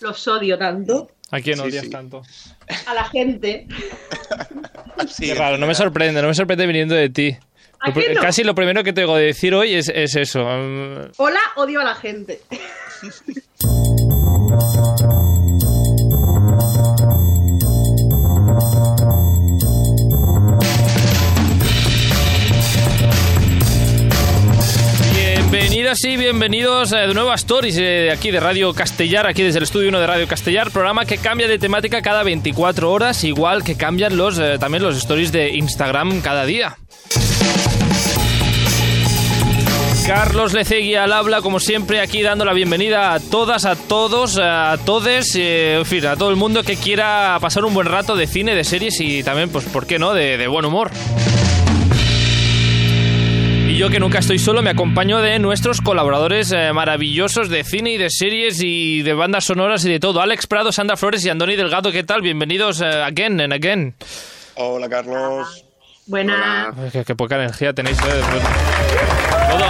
los odio tanto. ¿A quién odias sí. tanto? A la gente. Sí, Qué raro, no me sorprende, no me sorprende viniendo de ti. ¿A Lo qué pr- no? Casi lo primero que tengo que decir hoy es, es eso. Hola, odio a la gente. Bienvenidas y bienvenidos eh, de nuevo Stories eh, de aquí de Radio Castellar, aquí desde el estudio 1 de Radio Castellar, programa que cambia de temática cada 24 horas, igual que cambian los eh, también los stories de Instagram cada día. Carlos Lecegui al habla, como siempre, aquí dando la bienvenida a todas, a todos, a todes, eh, en fin, a todo el mundo que quiera pasar un buen rato de cine, de series y también, pues, ¿por qué no?, de buen humor. Yo que nunca estoy solo, me acompaño de nuestros colaboradores eh, maravillosos de cine y de series y de bandas sonoras y de todo. Alex Prado, Sandra Flores y Andoni Delgado, ¿qué tal? Bienvenidos eh, again and again. Hola, Carlos. Buena. Ay, Qué, qué poca energía tenéis. eh, después. Todo.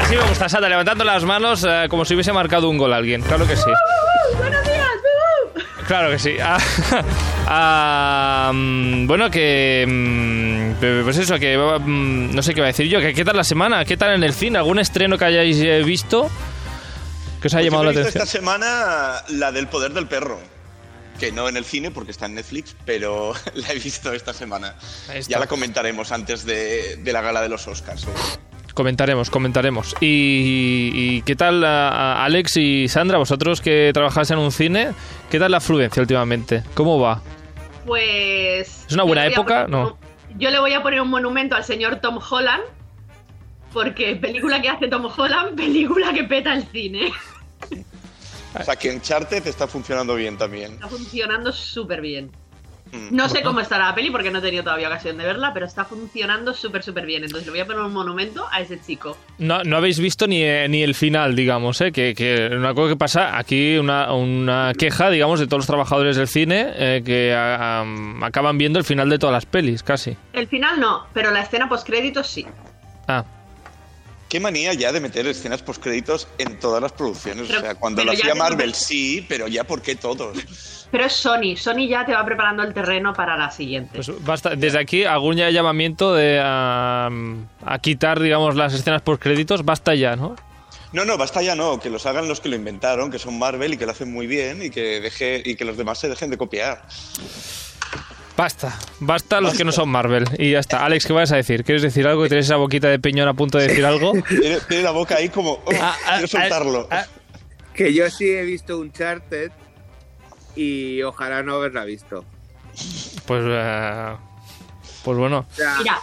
Así me gusta, Sandra, levantando las manos eh, como si hubiese marcado un gol alguien. Claro que sí. Buenos días. uh. Claro que sí. Ah, ah, mm, bueno, que. mm, Pues eso, que. mm, No sé qué va a decir yo. que ¿Qué tal la semana? ¿Qué tal en el cine? ¿Algún estreno que hayáis eh, visto que os haya Pues llamado la he visto atención? esta semana la del poder del perro. Que no en el cine porque está en Netflix, pero la he visto esta semana. Ya la comentaremos antes de, de la gala de los Oscars. seguro. Comentaremos, comentaremos. ¿Y, y qué tal, a- a Alex y Sandra, vosotros que trabajáis en un cine? ¿Qué tal la afluencia últimamente? ¿Cómo va? Pues. ¿Es una buena yo le voy a época? poner No. un- Yo le voy a poner un monumento al señor Tom Holland. Porque película que hace Tom Holland, película que peta el cine. O sea que Uncharted está funcionando bien también. Está funcionando súper bien. Mm. No sé cómo estará la peli porque no he tenido todavía ocasión de verla, pero está funcionando súper, súper bien. Entonces le voy a poner un monumento a ese chico. No, no habéis visto ni, eh, ni el final, digamos, ¿eh? que, que una cosa que pasa aquí, una, una queja, digamos, de todos los trabajadores del cine eh, que a- am, acaban viendo el final de todas las pelis, casi. El final no, pero la escena post-créditos sí. Ah, Qué manía ya de meter escenas postcréditos en todas las producciones. Pero- o sea, cuando lo hacía Marvel, sí, pero ya ¿por qué todos? Pero es Sony. Sony ya te va preparando el terreno para la siguiente. pues basta, desde aquí algún ya llamamiento de a, a quitar, digamos, las escenas por créditos, basta ya, ¿no? No, no, basta ya no, que los hagan los que lo inventaron, que son Marvel y que lo hacen muy bien y que deje y que los demás se dejen de copiar. Basta, basta los que no son Marvel. Y ya está. Alex, ¿qué vas a decir? ¿Quieres decir algo? ¿Tienes esa boquita de peñón a punto de decir algo? Tiene, tiene la boca ahí como oh, Ah, ah, quiero soltarlo. ah, Que yo sí he visto Uncharted y ojalá no haberla visto. Pues, eh, pues bueno. O sea, Mira,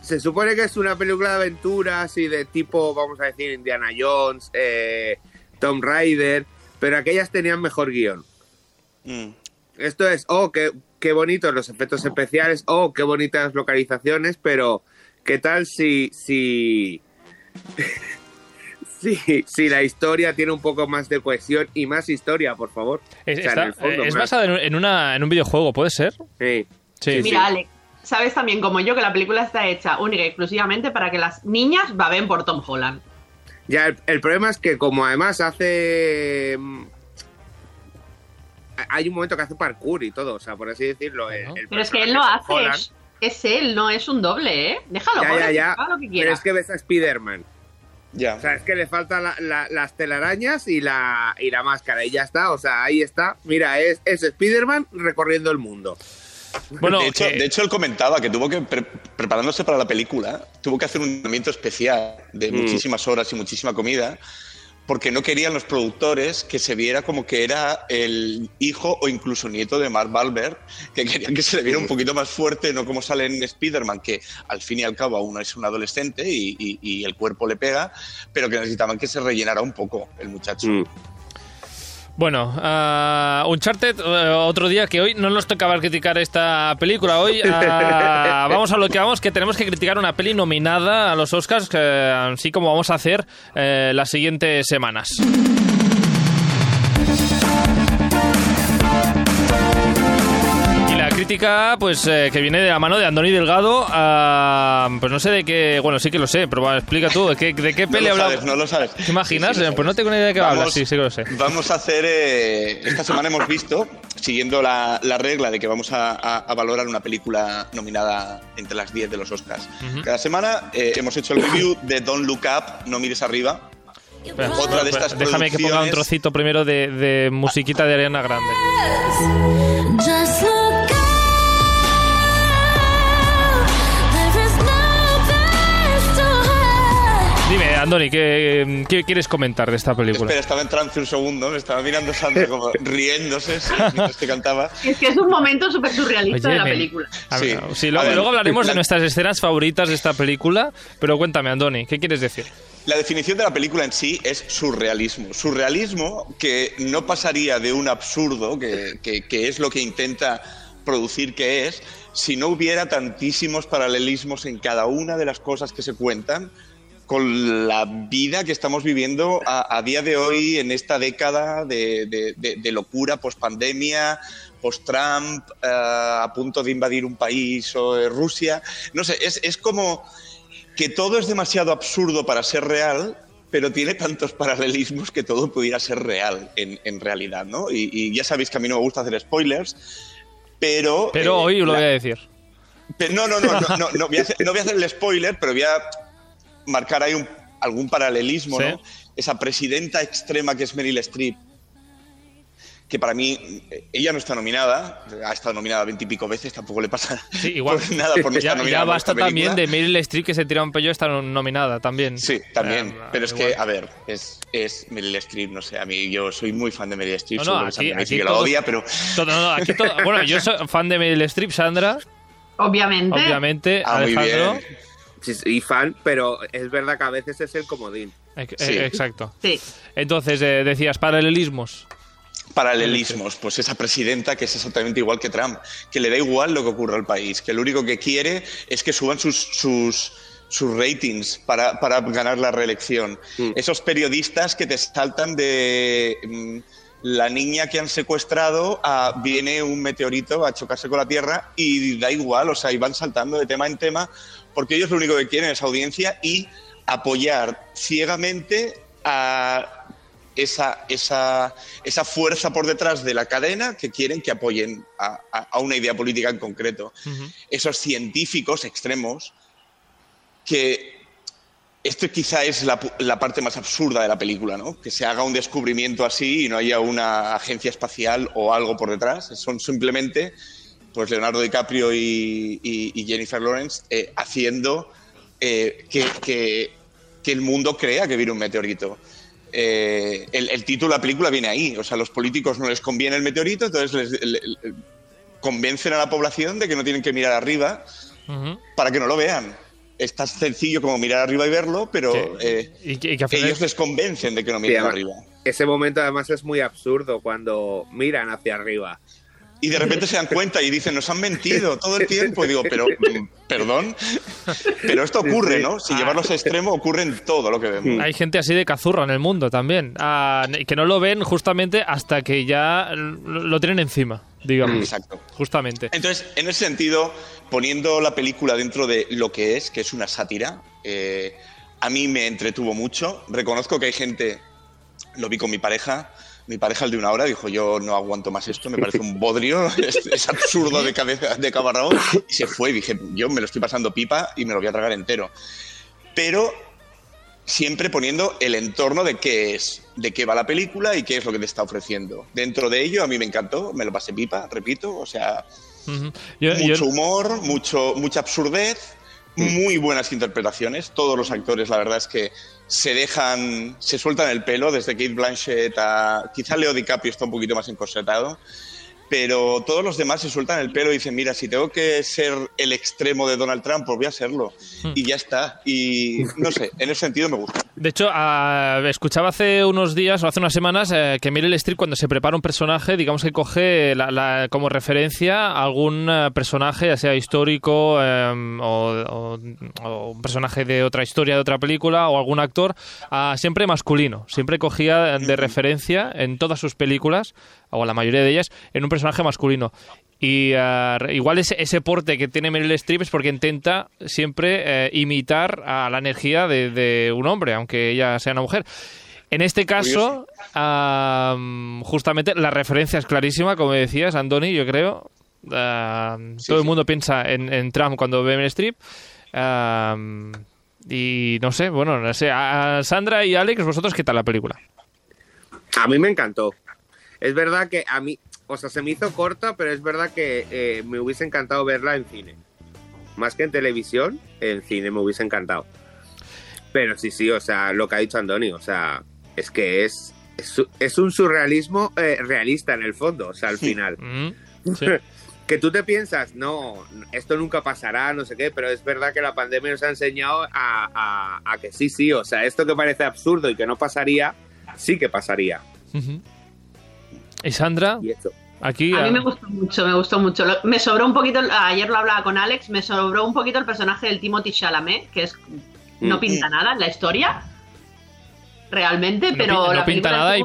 se supone que es una película de aventuras y de tipo, vamos a decir, Indiana Jones, eh, Tomb Raider, pero aquellas tenían mejor guion. Mm. Esto es, oh, qué, qué bonitos los efectos especiales, oh, qué bonitas localizaciones, pero ¿qué tal si... si... Si, si la historia tiene un poco más de cohesión y más historia, por favor. Es, O sea, en está- el fondo, eh, es más. basada en, un- en una, en un videojuego, ¿puede ser? Sí. Sí. mira, Alex. Sabes también como yo que la película está hecha única y exclusivamente para que las niñas baben por Tom Holland. Ya, el, el problema es que como además hace... Hay un momento que hace parkour y todo, o sea, por así decirlo. el- Bueno. el Pero es que él lo hace. Holland- Es, es él, no es un doble, ¿eh? Déjalo, Ya, pobre, ya, ya. haga lo que Pero es que ves a Spider-Man. Ya. O sea, es que le faltan la- la- las telarañas y la, y la máscara y ya está. O sea, ahí está. Mira, es, es Spider-Man recorriendo el mundo. Bueno, de, hecho, que- de hecho, él comentaba que tuvo que, pre- preparándose para la película, tuvo que hacer un entrenamiento especial de Mm. muchísimas horas y muchísima comida, porque no querían los productores que se viera como que era el hijo o incluso nieto de Mark Wahlberg, que querían que se le viera un poquito más fuerte, no como sale en Spider-Man, que al fin y al cabo aún es un adolescente y, y- y el cuerpo le pega, pero que necesitaban que se rellenara un poco el muchacho. Mm. Bueno, uh, Uncharted, eh, otro día que hoy no nos tocaba criticar esta película. Hoy ah, vamos a lo que vamos, que tenemos que criticar una peli nominada a los Oscars, que, así como vamos a hacer eh, las siguientes semanas. Crítica pues eh, que viene de la mano de Andoni Delgado. pues no sé de qué. Bueno, sí que lo sé, pero va, explica tú. ¿De qué, de qué No peli hablamos? sabes, no lo sabes. ¿Te imaginas? Sí, sí, lo pues no tengo ni idea de qué Vamos- hablas. Sí, sí que lo sé. Vamos a hacer. eh, esta semana hemos visto, siguiendo la, la regla de que vamos a, a- a valorar una película nominada entre las 10 de los Oscars. Ujú. Cada semana eh, hemos hecho el review de Don't Look Up, No Mires Arriba. Espera, Otra de espera, estas déjame que ponga un trocito primero de, de musiquita de Ariana Grande. Andoni, ¿qué, qué quieres comentar de esta película? Espera, estaba en trance un segundo, me estaba mirando Sandra como riéndose sí, mientras que cantaba. Es que es un momento súper surrealista de la me- película. A ver, Sí. sí, A luego, ver, luego hablaremos de nuestras escenas favoritas de esta película, pero cuéntame, Andoni, ¿qué quieres decir? La definición de la película en sí es surrealismo. Surrealismo que no pasaría de un absurdo, que, que- que es lo que intenta producir que es, si no hubiera tantísimos paralelismos en cada una de las cosas que se cuentan con la vida que estamos viviendo a, a día de hoy en esta década de, de- de- de locura post-pandemia, post-Trump, eh, a punto de invadir un país o eh, Rusia. No sé, es, es como que todo es demasiado absurdo para ser real, pero tiene tantos paralelismos que todo pudiera ser real en, en realidad, ¿no? Y, y ya sabéis que a mí no me gusta hacer spoilers, pero... Pero eh, hoy lo la- voy a decir. No, no, no, no, no, no voy a hacer, no voy a hacer el spoiler, pero voy a marcar ahí un- algún paralelismo, Sí. ¿no? Esa presidenta extrema que es Meryl Streep, que para mí, eh, ella no está nominada, ha estado nominada veintipico veces, tampoco le pasa Sí, igual. por nada por no ya, estar nominada. ya por basta también de Meryl Streep que se tira un pello está nominada también. Sí, también. Eh, pero es igual. que, a ver, es, es Meryl Streep, no sé, a mí yo soy muy fan de Meryl Streep, No, no, aquí- aquí dice que la todos- odia, pero Todo- no, no, aquí todo- bueno, yo soy fan de Meryl Streep, Sandra, Obviamente. obviamente, Ah, muy Alejandro. bien. Y fan, pero es verdad que a veces es el comodín. Ex- Sí. Exacto. Sí. Entonces, eh, decías paralelismos. paralelismos, pues esa presidenta que es exactamente igual que Trump, que le da igual lo que ocurra al país, que lo único que quiere es que suban sus, sus, sus ratings para, para ganar la reelección. Mm. Esos periodistas que te saltan de mm, la niña que han secuestrado a viene un meteorito a chocarse con la Tierra y da igual, o sea, y van saltando de tema en tema, porque ellos lo único que quieren es audiencia y apoyar ciegamente a esa, esa, esa fuerza por detrás de la cadena que quieren que apoyen a, a- a una idea política en concreto. Esos científicos extremos que esto quizá es la, la parte más absurda de la película, ¿no? Que se haga un descubrimiento así y no haya una agencia espacial o algo por detrás. Son simplemente pues Leonardo DiCaprio y, y- y Jennifer Lawrence eh, haciendo eh, que, que- que el mundo crea que viene un meteorito. Eh, el, el título de la película viene ahí. O sea, a los políticos no les conviene el meteorito, entonces les, le- le- convencen a la población de que no tienen que mirar arriba para que no lo vean. Es tan sencillo como mirar arriba y verlo, pero eh, Y, que- ellos les convencen de que no miren arriba. Ese momento además es muy absurdo cuando miran hacia arriba. Y de repente se dan cuenta y dicen, nos han mentido todo el tiempo. Y digo, pero, mm, perdón. Pero esto ocurre, ¿no? Si llevarlos a extremo, ocurre en todo lo que vemos. Hay gente así de cazurra en el mundo también, ah, que no lo ven justamente hasta que ya lo lo tienen encima, digamos. Exacto. Justamente. Entonces, en ese sentido, poniendo la película dentro de lo que es, que es una sátira, eh, a mí me entretuvo mucho. Reconozco que hay gente, lo vi con mi pareja, mi pareja el de una hora dijo, yo no aguanto más esto, me parece un bodrio, es, es absurdo de cabeza, de rabo", y se fue y dije, yo me lo estoy pasando pipa y me lo voy a tragar entero. Pero siempre poniendo el entorno de qué es, de qué va la película y qué es lo que te está ofreciendo. Dentro de ello, a mí me encantó, me lo pasé pipa, repito, o sea, Ujú. Yo- yo- mucho humor, mucho, mucha absurdez, muy buenas interpretaciones. Todos los actores, la verdad es que se dejan, se sueltan el pelo, desde Kate Blanchett a. Quizá Leo DiCaprio está un poquito más encorsetado, pero todos los demás se sueltan el pelo y dicen: Mira, si tengo que ser el extremo de Donald Trump, pues voy a serlo. Y ya está. Y no sé, en ese sentido me gusta. De hecho, escuchaba hace unos días o hace unas semanas eh, que Meryl Streep cuando se prepara un personaje, digamos que coge la- la- como referencia a algún eh, personaje, ya sea histórico eh, o, o- o un personaje de otra historia, de otra película o algún actor, siempre masculino. Siempre cogía de referencia en todas sus películas, o la mayoría de ellas, en un personaje masculino. Y ah, igual ese, ese porte que tiene Meryl Streep es porque intenta siempre eh, imitar a la energía de, de un hombre, aunque ella sea una mujer. En este caso, justamente la referencia es clarísima, como decías, Andoni, yo creo. Ah, todo el mundo piensa en, en Trump cuando ve Meryl Streep. Y no sé, bueno, no sé. A Sandra y Alex, ¿vosotros qué tal la película? A mí me encantó. Es verdad que a mí, o sea, se me hizo corta, pero es verdad que eh, me hubiese encantado verla en cine. Más que en televisión, en cine me hubiese encantado. Pero sí, sí, o sea, lo que ha dicho Andoni, o sea, es que es, es, su- es un surrealismo eh, realista en el fondo, o sea, al final. Mm, sí. que tú te piensas, no, esto nunca pasará, no sé qué, pero es verdad que la pandemia nos ha enseñado a, a- a que sí, sí, o sea, esto que parece absurdo y que no pasaría, sí que pasaría. Ujú. ¿Y Sandra? Y. Aquí. A mí ah, me gustó mucho, me gustó mucho. Me sobró un poquito, ayer lo hablaba con Alex, me sobró un poquito el personaje del Timothy Chalamet, que es no Mm. pinta nada en la historia, realmente, no pero pi- no la pinta nada y,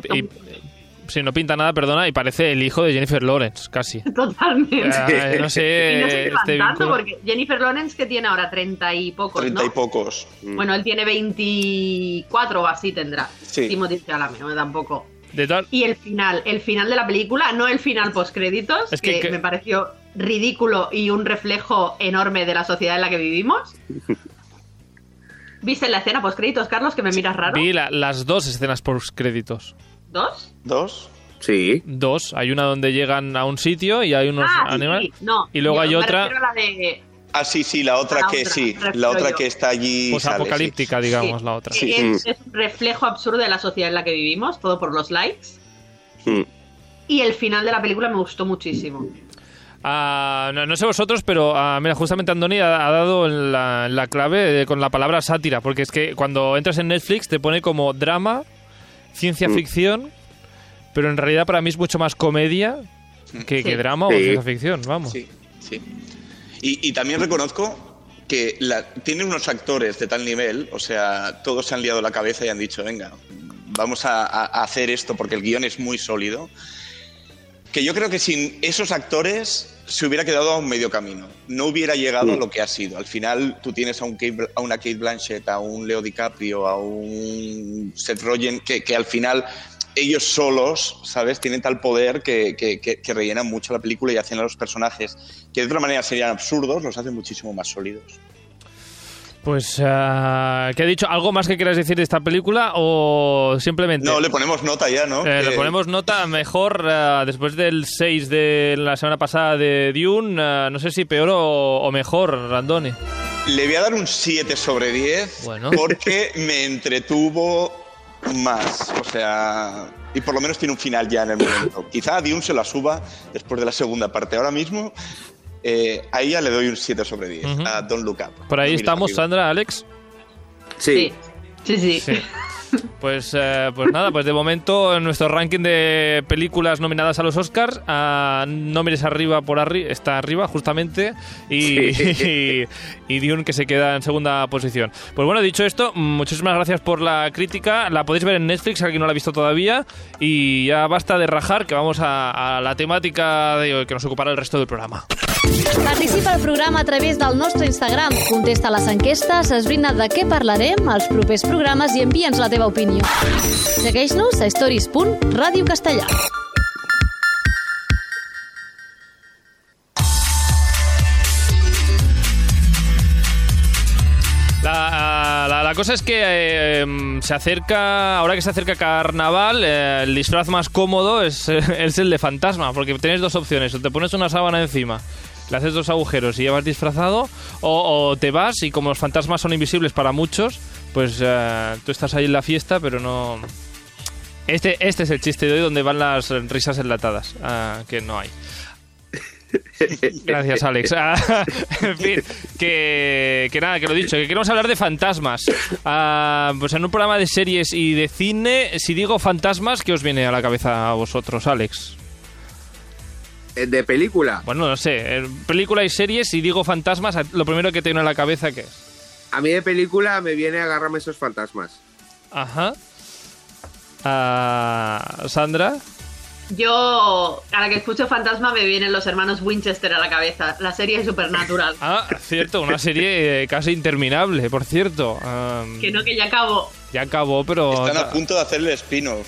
sí, no pinta nada, perdona, y parece el hijo de Jennifer Lawrence, casi. Totalmente. Ah, no sé, y no este porque Jennifer Lawrence que tiene ahora 30 y pocos, Treinta ¿no? y pocos. Bueno, él tiene 24 o así tendrá. Sí. Timothy Chalamet, no tampoco. De tal, Y el final, el final de la película, no el final post créditos, Es que- que, que- me pareció ridículo y un reflejo enorme de la sociedad en la que vivimos. ¿Viste la escena post créditos, Carlos, que me miras raro? vi la- las dos escenas por créditos. ¿Dos? ¿Dos? Sí. Dos. Hay una donde llegan a un sitio y hay unos ah, sí, animales. sí, no. Y luego Yo hay otra- la de Ah, sí, sí, la otra La que otra, sí, la otra yo. que está allí. Pues sale, sí. apocalíptica, digamos, Sí. la otra. Sí. Es, es un reflejo absurdo de la sociedad en la que vivimos, todo por los likes. Mm. Y el final de la película me gustó muchísimo. Ah, no, no sé vosotros, pero ah, mira, justamente Andoni ha, ha dado la, clave eh, con la palabra sátira, porque es que cuando entras en Netflix te pone como drama, ciencia Mm. ficción, pero en realidad para mí es mucho más comedia que, Sí. que drama o Sí. ciencia ficción, vamos. Sí, sí. Y, y también reconozco que la, tiene unos actores de tal nivel, o sea, todos se han liado la cabeza y han dicho, venga, vamos a, hacer esto porque el guion es muy sólido, que yo creo que sin esos actores se hubiera quedado a un medio camino, no hubiera llegado a lo que ha sido. Al final tú tienes a, un Kate a una Kate Blanchett, a un Leo DiCaprio, a un Seth Rogen, que, que al final ellos solos, ¿sabes? Tienen tal poder que, que- que- que rellenan mucho la película y hacen a los personajes que de otra manera serían absurdos, los hacen muchísimo más sólidos. Pues, ah, ¿qué ha dicho? ¿Algo más que quieras decir de esta película o simplemente... No, le ponemos nota ya, ¿no? Eh, Que- le ponemos nota mejor ah, después del 6 de la semana pasada de Dune, ah, no sé si peor o, o mejor, Randoni. Le voy a dar un 7 sobre 10 Bueno. porque me entretuvo más. O sea, y por lo menos tiene un final ya en el momento. Quizá a Dune se la suba después de la segunda parte. Ahora mismo, eh, a ella le doy un 7 sobre 10. Ujú. A Don't Look Up. Por ahí No estamos. Sandra, Alex. Sí. Sí, sí. sí. Sí. Pues, eh, pues nada, pues de momento en nuestro ranking de películas nominadas a los Oscars, a No mires arriba por arriba, está arriba justamente, y, Sí. y, y Dune que se queda en segunda posición. Pues bueno, dicho esto, muchísimas gracias por la crítica, la podéis ver en Netflix, alguien no la ha visto todavía, y ya basta de rajar, que vamos a, a la temática de, que nos ocupará el resto del programa. Participa al programa a través del nostre Instagram. Contesta les enquestes, esbrina de què parlarem als propers programes i envia'ns la teva opinió. Segueix-nos a stories.radiocastellà. La, la- la cosa es que eh, se acerca, ahora que se acerca carnaval, eh, el disfraz más cómodo es, eh, es el de fantasma, porque tienes dos opciones, o te pones una sábana encima, le haces dos agujeros y ya vas disfrazado, o, o te vas y como los fantasmas son invisibles para muchos, pues eh, tú estás ahí en la fiesta, pero no... Este, este es el chiste de hoy donde van las risas enlatadas, ah, que no hay. Gracias, Alex. Ah, en fin, que, que nada, que lo dicho, que queremos hablar de fantasmas. Ah, pues en un programa de series y de cine, si digo fantasmas, ¿qué os viene a la cabeza a vosotros, Alex? Eh, De película. Bueno, no sé, película y series, si digo fantasmas, lo primero que te viene a la cabeza, ¿qué es? A mí de película me viene agarrarme esos fantasmas. Ajá. Ah, Sandra. Yo, a la que escucho fantasma, me vienen los hermanos Winchester a la cabeza. La serie es Supernatural. Ah, cierto, una serie eh, casi interminable, por cierto. Que no, que ya acabo. Ya acabó, pero... Están a punto de hacer el spin-off.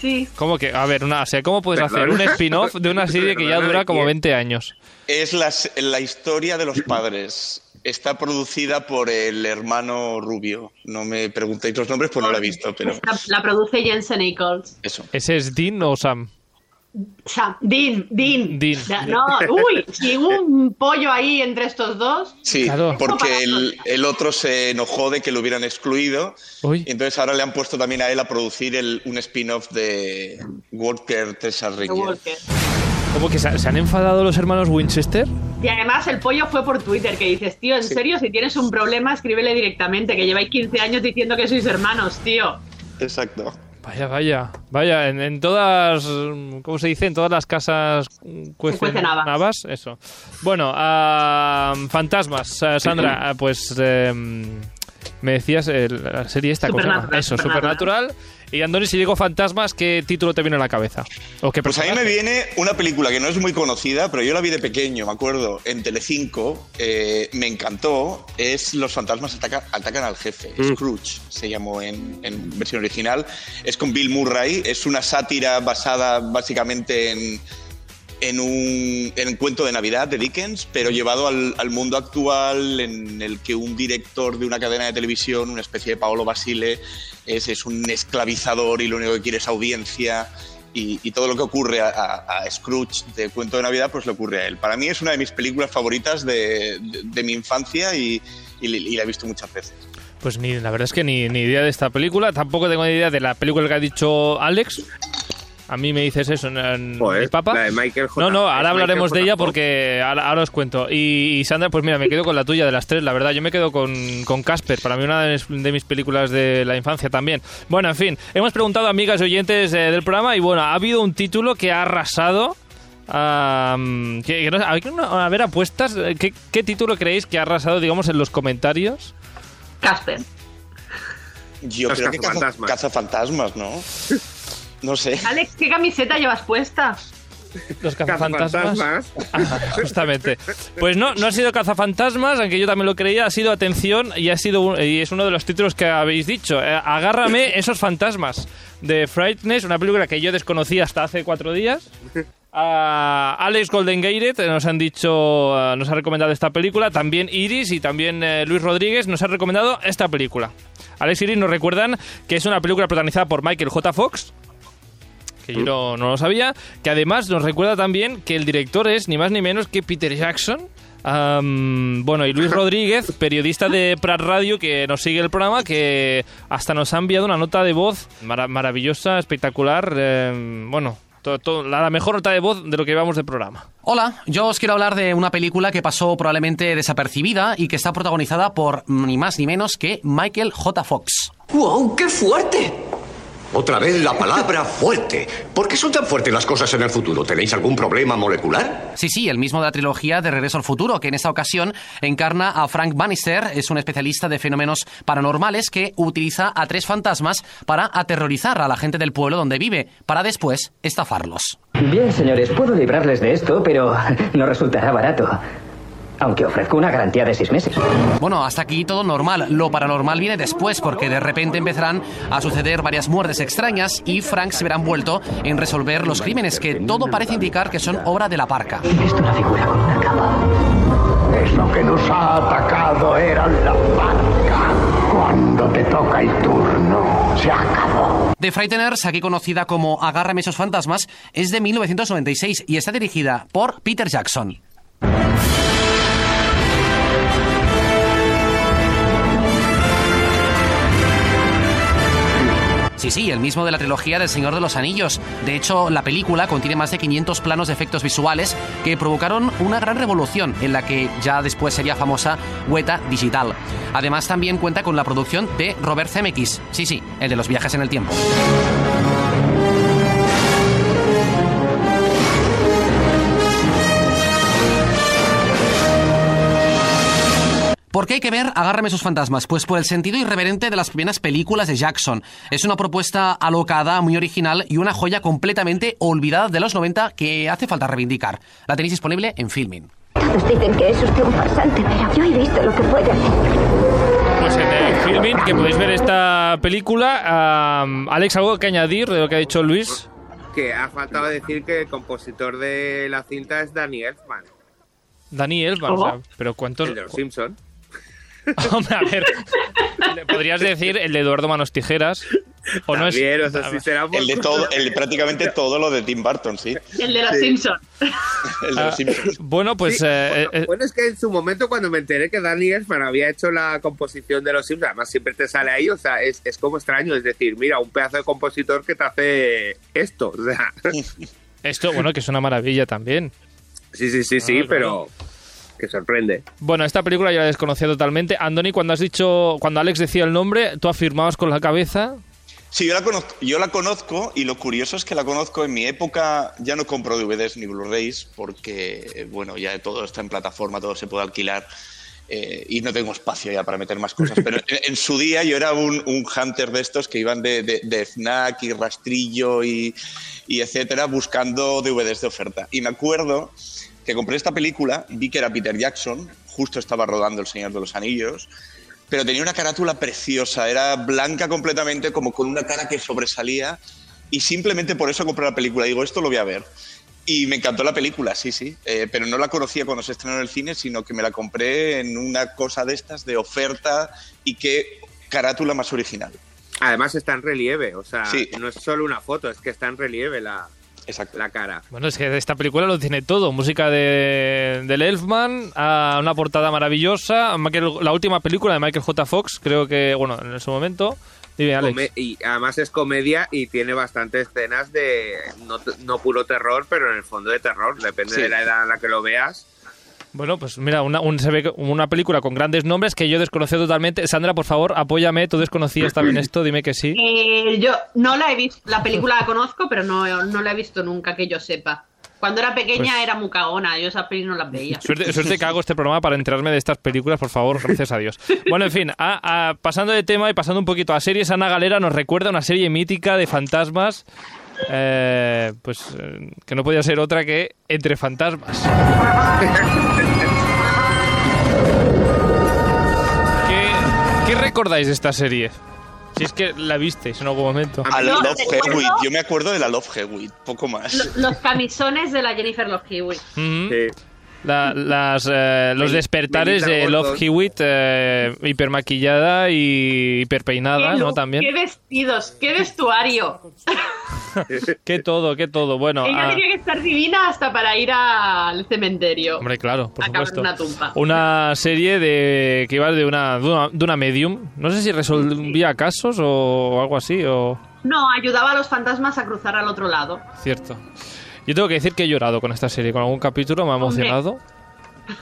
Sí. ¿Cómo que? A ver, una, o sea, ¿cómo puedes hacer un spin-off de una serie que ya dura como ¿quién? 20 años? Es la historia de los padres. Está producida por el hermano Rubio. No me preguntéis los nombres, pues no la he visto, pero La, la produce Jensen Ackles. eso. ¿Ese es Dean o Sam? Sam, Dean, Dean. Dean. No, uy, si hubo un pollo ahí entre estos dos. Sí, Claro. porque el, el otro se enojó de que lo hubieran excluido. Uy. Y entonces ahora le han puesto también a él a producir el- un spin-off de Walker Tessa Ringer. Walker. ¿Cómo que se, se han enfadado los hermanos Winchester? Y además el pollo fue por Twitter, que dices, tío, en serio, si tienes un problema, escríbele directamente, que lleváis 15 años diciendo que sois hermanos, tío. Exacto. Vaya, vaya, vaya, en, en todas, ¿cómo se dice? En todas las casas cuecen, cuecen habas. eso. Bueno, ah, fantasmas, ah, Sandra, ah, pues eh, me decías la serie esta, ¿cómo se llama? Supernatural, Eso, Supernatural. Supernatural. Y Andoni, si digo fantasmas, ¿qué título te viene a la cabeza? ¿O qué Pues a mí me viene una película que no es muy conocida, pero yo la vi de pequeño, me acuerdo, en Telecinco, eh, me encantó, es Los fantasmas ataca- atacan al jefe, Mm. Scrooge se llamó en, en versión original, es con Bill Murray, es una sátira basada básicamente en, en un, en un cuento de Navidad de Dickens, pero llevado al, al mundo actual en el que un director de una cadena de televisión, una especie de Paolo Basile, es, es un esclavizador y lo único que quiere es audiencia. Y, y todo lo que ocurre a, a- a Scrooge de Cuento de Navidad, pues le ocurre a él. Para mí es una de mis películas favoritas de, de- de mi infancia y, y- y la he visto muchas veces. Pues ni, la verdad es que ni, ni idea de esta película, tampoco tengo ni idea de la película que ha dicho Alex. A mí me dices eso, en, Joder, mi papa. la de Michael J. No, no, ahora Michael hablaremos de ella porque ahora, ahora os cuento. Y, y Sandra, pues mira, me quedo con la tuya de las tres, la verdad. Yo me quedo con, con Casper, para mí una de mis, de mis películas de la infancia también. Bueno, en fin, hemos preguntado a amigas y oyentes eh, del programa y bueno, ha habido un título que ha arrasado. am, que- que no sé, a ver, a ver, apuestas, eh, ¿qué, ¿qué título creéis que ha arrasado, digamos, en los comentarios? Casper. Yo creo que caza, cazafantasmas. cazafantasmas, ¿no? No sé. Alex, ¿qué camiseta llevas puesta? Los cazafantasmas. Cazafantasmas. Ah, justamente. Pues no, no ha sido Cazafantasmas, aunque yo también lo creía, ha sido Atención y ha sido un- y es uno de los títulos que habéis dicho. Eh, Agárrame esos fantasmas de Frightness, una película que yo desconocía hasta hace cuatro días. A Alex Golden Gate nos han dicho, eh, nos ha recomendado esta película, también Iris y también eh, Luis Rodríguez nos ha recomendado esta película. Alex y Iris nos recuerdan que es una película protagonizada por Michael J. Fox, que yo no, no lo sabía, que además nos recuerda también que el director es ni más ni menos que Peter Jackson. Bueno, y Luis Rodríguez, periodista de Prat Radio, que nos sigue el programa, que hasta nos ha enviado una nota de voz mara- maravillosa, espectacular. eh, bueno, to- to- la, la mejor nota de voz de lo que llevamos de programa. Hola, yo os quiero hablar de una película que pasó probablemente desapercibida y que está protagonizada por ni más ni menos que Michael J. Fox. ¡Wow! ¡Qué fuerte! Otra vez la palabra fuerte. ¿Por qué son tan fuertes las cosas en el futuro? ¿Tenéis algún problema molecular? Sí, sí, el mismo de la trilogía de Regreso al Futuro, que en esta ocasión encarna a Frank Bannister, es un especialista de fenómenos paranormales que utiliza a tres fantasmas para aterrorizar a la gente del pueblo donde vive, para después estafarlos. Bien, señores, puedo librarles de esto, pero no resultará barato. Aunque ofrezco una garantía de seis meses. Bueno, hasta aquí todo normal. Lo paranormal viene después, porque de repente empezarán a suceder varias muertes extrañas y Frank se verá envuelto en resolver los crímenes que todo parece indicar que son obra de la parca. He visto una figura con una capa. Es lo que nos ha atacado era la barca. Cuando te toca el turno, se acabó. The Frighteners, aquí conocida como Agárrame esos fantasmas, es de 1996 y está dirigida por Peter Jackson. Sí, sí, el mismo de la trilogía del Señor de los Anillos. De hecho, la película contiene más de 500 planos de efectos visuales que provocaron una gran revolución en la que ya después sería famosa Weta Digital. Además, también cuenta con la producción de Robert Zemeckis. Sí, sí, el de los viajes en el tiempo. ¿Por qué hay que ver Agárrame sus fantasmas? Pues por el sentido irreverente de las primeras películas de Jackson. Es una propuesta alocada, muy original y una joya completamente olvidada de los 90 que hace falta reivindicar. La tenéis disponible en Filmin. Todos dicen que es usted un farsante, pero yo he visto lo que puede hacer. Pues en el Filmin, que podéis ver esta película. Alex, ¿algo que añadir de lo que ha dicho Luis? Que ha faltado decir que el compositor de la cinta es Danny Elfman, Dani Elfman, o sea, pero ¿cuántos...? el de los Simpsons. Hombre, a ver, le podrías decir el de Eduardo Manos Tijeras, o no es... O sea, si será por El de todo, el de prácticamente todo lo de Tim Burton, sí. El de los Sí. Simpsons. El de Ah, los Simpsons. bueno, pues... Sí, eh, bueno, eh, bueno, es que en su momento cuando me enteré que Danny Elfman había hecho la composición de los Simpsons, además siempre te sale ahí, o sea, es, es como extraño, es decir, mira, un pedazo de compositor que te hace esto, o sea, esto, bueno, que es una maravilla también. sí, sí, sí, sí, Ah, pero que sorprende. Bueno, esta película yo la desconocía totalmente. Andoni, cuando has dicho, cuando Alex decía el nombre, tú afirmabas con la cabeza. Sí, yo la, conozco, yo la conozco y lo curioso es que la conozco en mi época, ya no compro DVDs ni Blu-rays porque, eh, bueno, ya todo está en plataforma, todo se puede alquilar eh, y no tengo espacio ya para meter más cosas. Pero en, en su día yo era un, un hunter de estos que iban de, de, de FNAC y rastrillo y, y etcétera buscando DVDs de oferta. Y me acuerdo que compré esta película, vi que era Peter Jackson, justo estaba rodando El Señor de los Anillos, pero tenía una carátula preciosa, era blanca completamente, como con una cara que sobresalía, y simplemente por eso compré la película. Digo, esto lo voy a ver. Y me encantó la película, sí, sí, eh, pero no la conocía cuando se estrenó en el cine, sino que me la compré en una cosa de estas, de oferta, y qué carátula más original. Además está en relieve, o sea, Sí. no es solo una foto, es que está en relieve la, Exacto. la cara. Bueno, es que esta película lo tiene todo. Música de, del Elfman, a una portada maravillosa. Michael- la última película de Michael J. Fox, creo que, bueno, en ese momento. Dime, Alex. Come- y además es comedia y tiene bastantes escenas de no, no puro terror, pero en el fondo de terror, depende Sí. de la edad en la que lo veas. Bueno, pues mira, una, un- se ve una película con grandes nombres que yo desconocía totalmente. Sandra, por favor, apóyame. Tú desconocías también esto, dime que sí. Eh, yo no la he visto, la película la conozco, pero no, no la he visto nunca que yo sepa. Cuando era pequeña Pues- era muy cagona, yo esas pelis no las veía. Suerte, suerte que hago este programa para enterarme de estas películas, por favor, gracias a Dios. Bueno, en fin, a- a- pasando de tema y pasando un poquito a series, Ana Galera nos recuerda una serie mítica de fantasmas, eh, pues eh, que no podía ser otra que Entre Fantasmas. ¿Qué, qué recordáis de esta serie? Si es que la visteis en algún momento. A Yo Love recuerdo- Hewitt, yo me acuerdo de la Love Hewitt, poco más. Lo- Los camisones de la Jennifer Love Hewitt. Ujú. Sí. La- las, eh, los despertares de Love. Hewitt, eh, hipermaquillada y hiperpeinada, ¿no? También. Qué vestidos, qué vestuario. Qué todo, qué todo. Bueno, Ella ah, tenía que estar divina hasta para ir al cementerio. hombre, claro, por supuesto. una tumba. Una serie de que iba de una, de una, de una medium. No sé si resolvía casos o algo así, o... No, ayudaba a los fantasmas a cruzar al otro lado. Cierto. Yo tengo que decir que he llorado con esta serie, con algún capítulo me ha emocionado.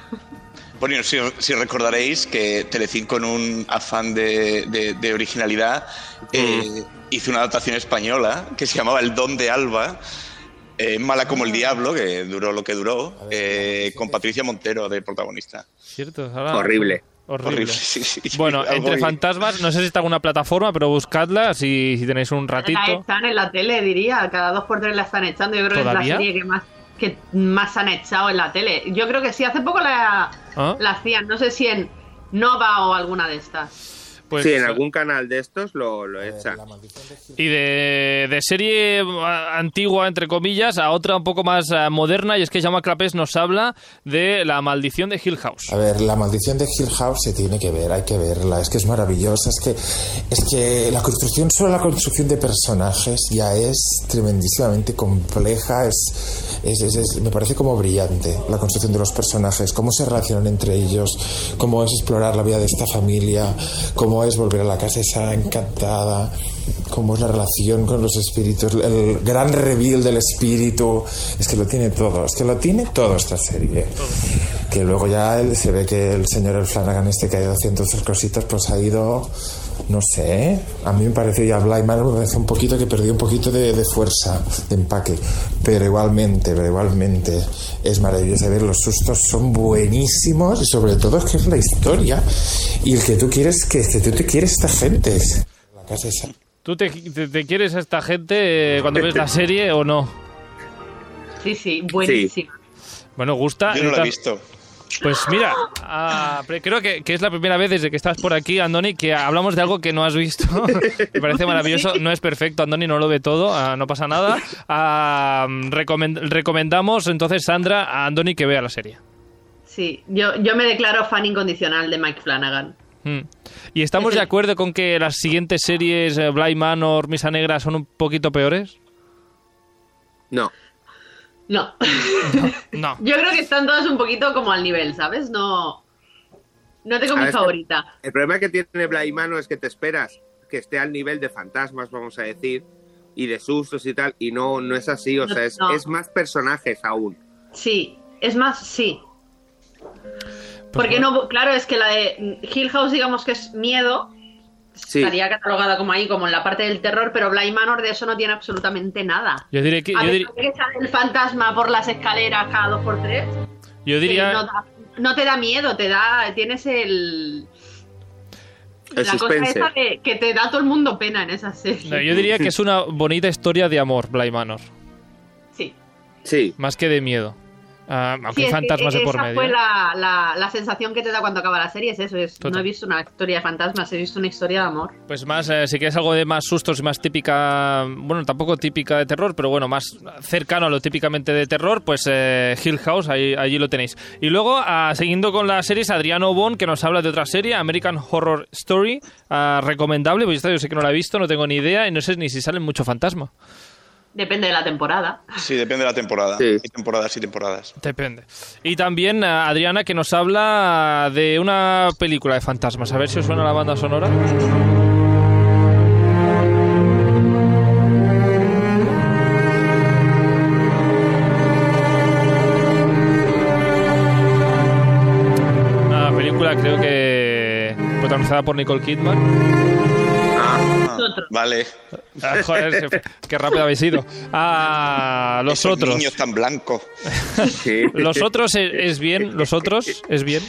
Bueno, si, si recordaréis que Telecinco, en un afán de, de- de originalidad, eh, hizo una adaptación española que se llamaba El Don de Alba, eh, Mala como el Diablo, que duró lo que duró, eh, con Patricia Montero de protagonista. Cierto. Ahora- Horrible. Horrible. Horrible, sí, sí. Bueno, entre fantasmas, no sé si está en alguna plataforma, pero buscadla si, si tenéis un La ratito. están en la tele, diría. Cada dos por tres la están echando. Yo creo que es la serie que más, que más han echado en la tele. Yo creo que sí, hace poco la, ¿Ah? la hacían. No sé si en Nova o alguna de estas. Pues, sí, en algún canal de estos lo, lo echan. Y de, de serie antigua, entre comillas, a otra un poco más ah, moderna, y es que Jaume Clapés nos habla de La maldición de Hill House. A ver, la maldición de Hill House se tiene que ver, hay que verla, es que es maravillosa, es que, es que la construcción, solo la construcción de personajes ya es tremendísimamente compleja, es, es, es- es- me parece como brillante la construcción de los personajes, cómo se relacionan entre ellos, cómo es explorar la vida de esta familia, cómo es volver a la casa esa encantada, cómo es la relación con los espíritus, el gran reveal del espíritu, es que lo tiene todo, es que lo tiene todo esta serie. Que luego ya se ve que el señor el Flanagan este que ha ido haciendo sus cositas, pues ha ido no sé, a mí me pareció ya Bly Manor me parece un poquito que perdió un poquito de, de fuerza, de empaque, pero igualmente, pero igualmente es maravilloso ver los sustos, son buenísimos y sobre todo es que es la historia y el que tú quieres, que, que tú te quieres esta gente. La casa esa. ¿Tú te, te- te quieres a esta gente eh, cuando ves la serie o no? Sí, sí, buenísimo. Bueno, gusta. Yo no lo he visto. Pues mira, ah, creo que, que es la primera vez desde que estás por aquí, Andoni, que hablamos de algo que no has visto. Me parece maravilloso. No es perfecto, Andoni no lo ve todo, ah, no pasa nada. Ah, recomend- recomendamos entonces, Sandra, a Andoni que vea la serie. Sí, yo, yo me declaro fan incondicional de Mike Flanagan. Mm. Y estamos de acuerdo con que las siguientes series, eh, Bly Manor, Misa Negra, son un poquito peores. No. No. No. Yo creo que están todas un poquito como al nivel, ¿sabes? No. No tengo mi favorita. El problema que tiene Blaimano es que te esperas que esté al nivel de fantasmas, vamos a decir, y de sustos y tal, y no, no es así, o No, sea, es, no. es más personajes aún. Sí, es más, sí. Porque no, claro, es que la de Hill House, digamos que es miedo, Sí. estaría catalogada como ahí, como en la parte del terror, pero Bly Manor de eso no tiene absolutamente nada. Yo diría que, A yo, que sale el fantasma por las escaleras cada dos por tres, yo diría, no, da- no te da miedo, te da, tienes el... El la cosa suspense. esa de que te da todo el mundo pena en esa serie. no, yo diría que es una bonita historia de amor, Bly Manor, Sí. Sí. más que de miedo. Ah, aunque Sí, hay es que fantasmas de por esa medio. fue la, la- la sensación que te da cuando acaba la serie, es eso, es, no he visto una historia de fantasmas, he visto una historia de amor. Pues más, eh, si quieres algo de más sustos y más típica, bueno, tampoco típica de terror, pero bueno, más cercano a lo típicamente de terror, pues eh, Hill House, ahí, allí lo tenéis. Y luego, ah, siguiendo con las series, Adriano Bon, que nos habla de otra serie, American Horror Story, ah, recomendable, pues yo sé que no la he visto, no tengo ni idea y no sé ni si sale mucho fantasma. Depende de la temporada. Sí, depende de la temporada. Sí. Hay temporadas y temporadas. Depende. Y también ah, Adriana, que nos habla de una película de fantasmas. A ver si os suena la banda sonora. Una película creo que protagonizada por Nicole Kidman. Vale. Ah, joder, qué rápido habéis ido. Ah, los Esos otros. niños tan blancos. Sí. Los otros es, es bien, los otros es bien.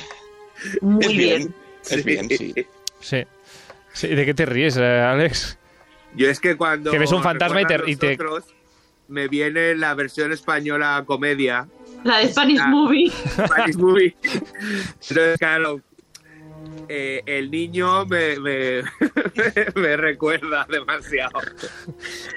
Muy es bien. bien. Es bien, sí. Sí. Sí, ¿De qué te ríes, eh, Alex? Yo es que cuando. Que ves un fantasma y te- y te- Me viene la versión española comedia. La de Spanish. Movie. Spanish Movie. Entonces, claro. Eh, el niño me, me, me recuerda demasiado.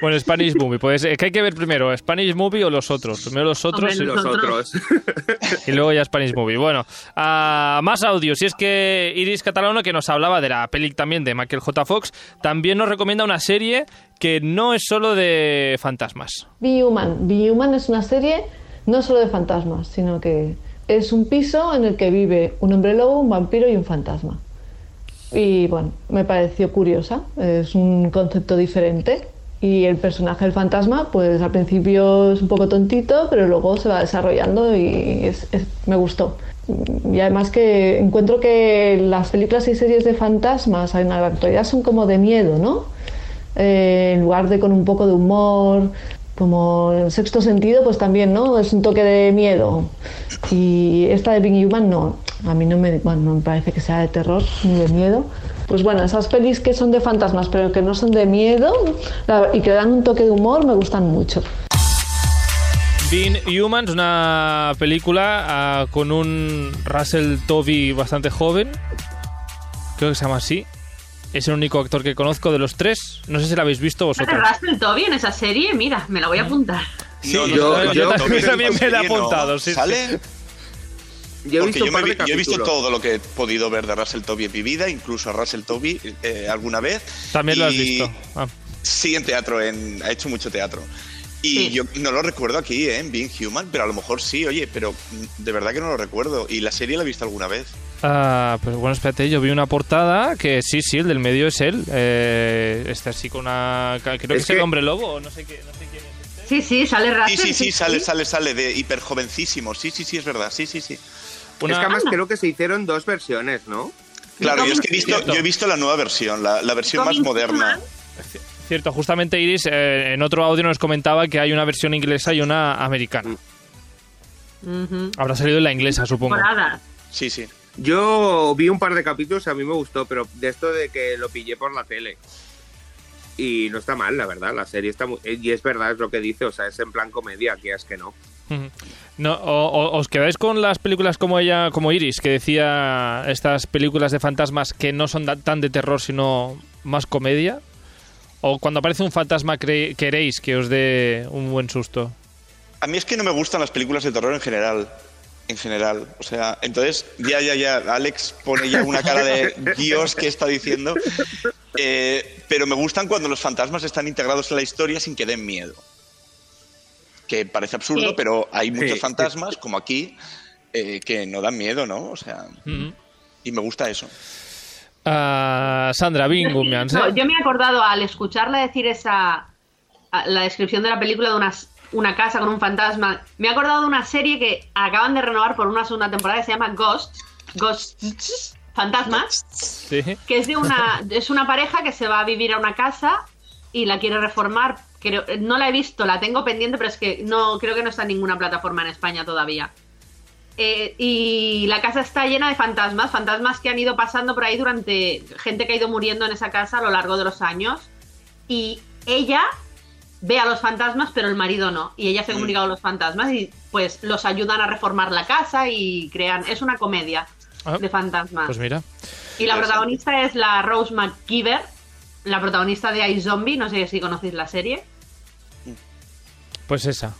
Bueno, Spanish Movie. Pues eh, ¿qué hay que ver primero? ¿Spanish Movie o los otros? Primero los otros Hombre, y, Los otros. y luego ya Spanish Movie. Bueno, más audios. Y es que Iris Catalano, que nos hablaba de la peli también de Michael J. Fox, también nos recomienda una serie que no es solo de fantasmas. Be Human. Be Human es una serie no solo de fantasmas, sino que es un piso en el que vive un hombre lobo, un vampiro y un fantasma. Y bueno, me pareció curiosa, es un concepto diferente. Y el personaje del fantasma, pues al principio es un poco tontito, pero luego se va desarrollando y es- me gustó. Y además que encuentro que las películas y series de fantasmas en la actualidad son como de miedo, ¿no? Eh, en lugar de con un poco de humor, como el sexto sentido, pues también, ¿no? Es un toque de miedo. Y esta de Big Human no, a mí no me, bueno, no me parece que sea de terror ni de miedo. Pues bueno, esas pelis que son de fantasmas pero que no son de miedo y que dan un toque de humor me gustan mucho. Being Humans, una película ah, con un Russell Tovey bastante joven. Creo que se llama así. Es el único actor que conozco de los tres. No sé si lo habéis visto ¿Sale vosotros. Russell Tovey en esa serie? Mira, me la voy a apuntar. Sí, No, no, yo, no, no, yo no, también, me la he apuntado. sí, sí. ¿Sale? Yo he Porque visto yo, vi- he visto todo lo que he podido ver de Russell Tovey en mi vida, incluso a Russell Tovey eh, alguna vez. También lo has visto. Ah. Sí, en teatro, en, ha hecho mucho teatro. Y Sí. yo no lo recuerdo aquí, ¿eh? en Being Human, pero a lo mejor sí, oye, pero de verdad que no lo recuerdo. Y la serie la he visto alguna vez. Ah, pues bueno, espérate, yo vi una portada que sí, sí, el del medio es él. Eh, está así con una. Creo que Es el hombre lobo, o no sé qué. No sé quién es este. Sí, sí, sale Russell. Sí, sí, sí, sale, sale, sale, de hiper jovencísimo. Sí, sí, sí, es verdad. Sí, sí, sí. Una- Es que además Anda. creo que se hicieron dos versiones, ¿no? Claro, yo es que he visto, yo he visto la nueva versión, la, la versión más moderna. Cierto, justamente Iris eh, en otro audio nos comentaba que hay una versión inglesa y una americana. Habrá salido en la inglesa, supongo. Sí, sí. Yo vi un par de capítulos, a mí me gustó, pero de esto de que lo pillé por la tele. Y no está mal, la verdad, la serie está muy... Y es verdad, es lo que dice, o sea, es en plan comedia, que es que no. No, o- o- ¿Os quedáis con las películas como ella, como Iris, que decía estas películas de fantasmas que no son da- tan de terror, sino más comedia? ¿O cuando aparece un fantasma cre- queréis que os dé un buen susto? A mí es que no me gustan las películas de terror en general. En general. O sea, entonces, ya, ya, ya. Alex pone ya una cara de Dios, ¿qué está diciendo? Eh, pero me gustan cuando los fantasmas están integrados en la historia sin que den miedo. Que parece absurdo, Sí. pero hay muchos Sí. fantasmas, como aquí, eh, que no dan miedo, ¿no? O sea, Ujú. y me gusta eso. Ah, Sandra ¿eh? No, yo me he acordado al escucharla decir esa la descripción de la película de unas, una casa con un fantasma. Me he acordado de una serie que acaban de renovar por una segunda temporada que se llama Ghost. Ghosts. Fantasmas. Sí. Que es de una. es una pareja que se va a vivir a una casa y la quiere reformar. Creo, no la he visto, la tengo pendiente, pero es que no creo que no está en ninguna plataforma en España todavía. Eh, y la casa está llena de fantasmas, fantasmas que han ido pasando por ahí durante. gente que ha ido muriendo en esa casa a lo largo de los años. Y ella ve a los fantasmas, pero el marido no. Y ella se ha comunicado con los fantasmas y pues los ayudan a reformar la casa y crean. Es una comedia Ah, de fantasmas. Pues mira. Y la protagonista es la Rose McKeever, la protagonista de iZombie, no sé si conocéis la serie. Pues esa.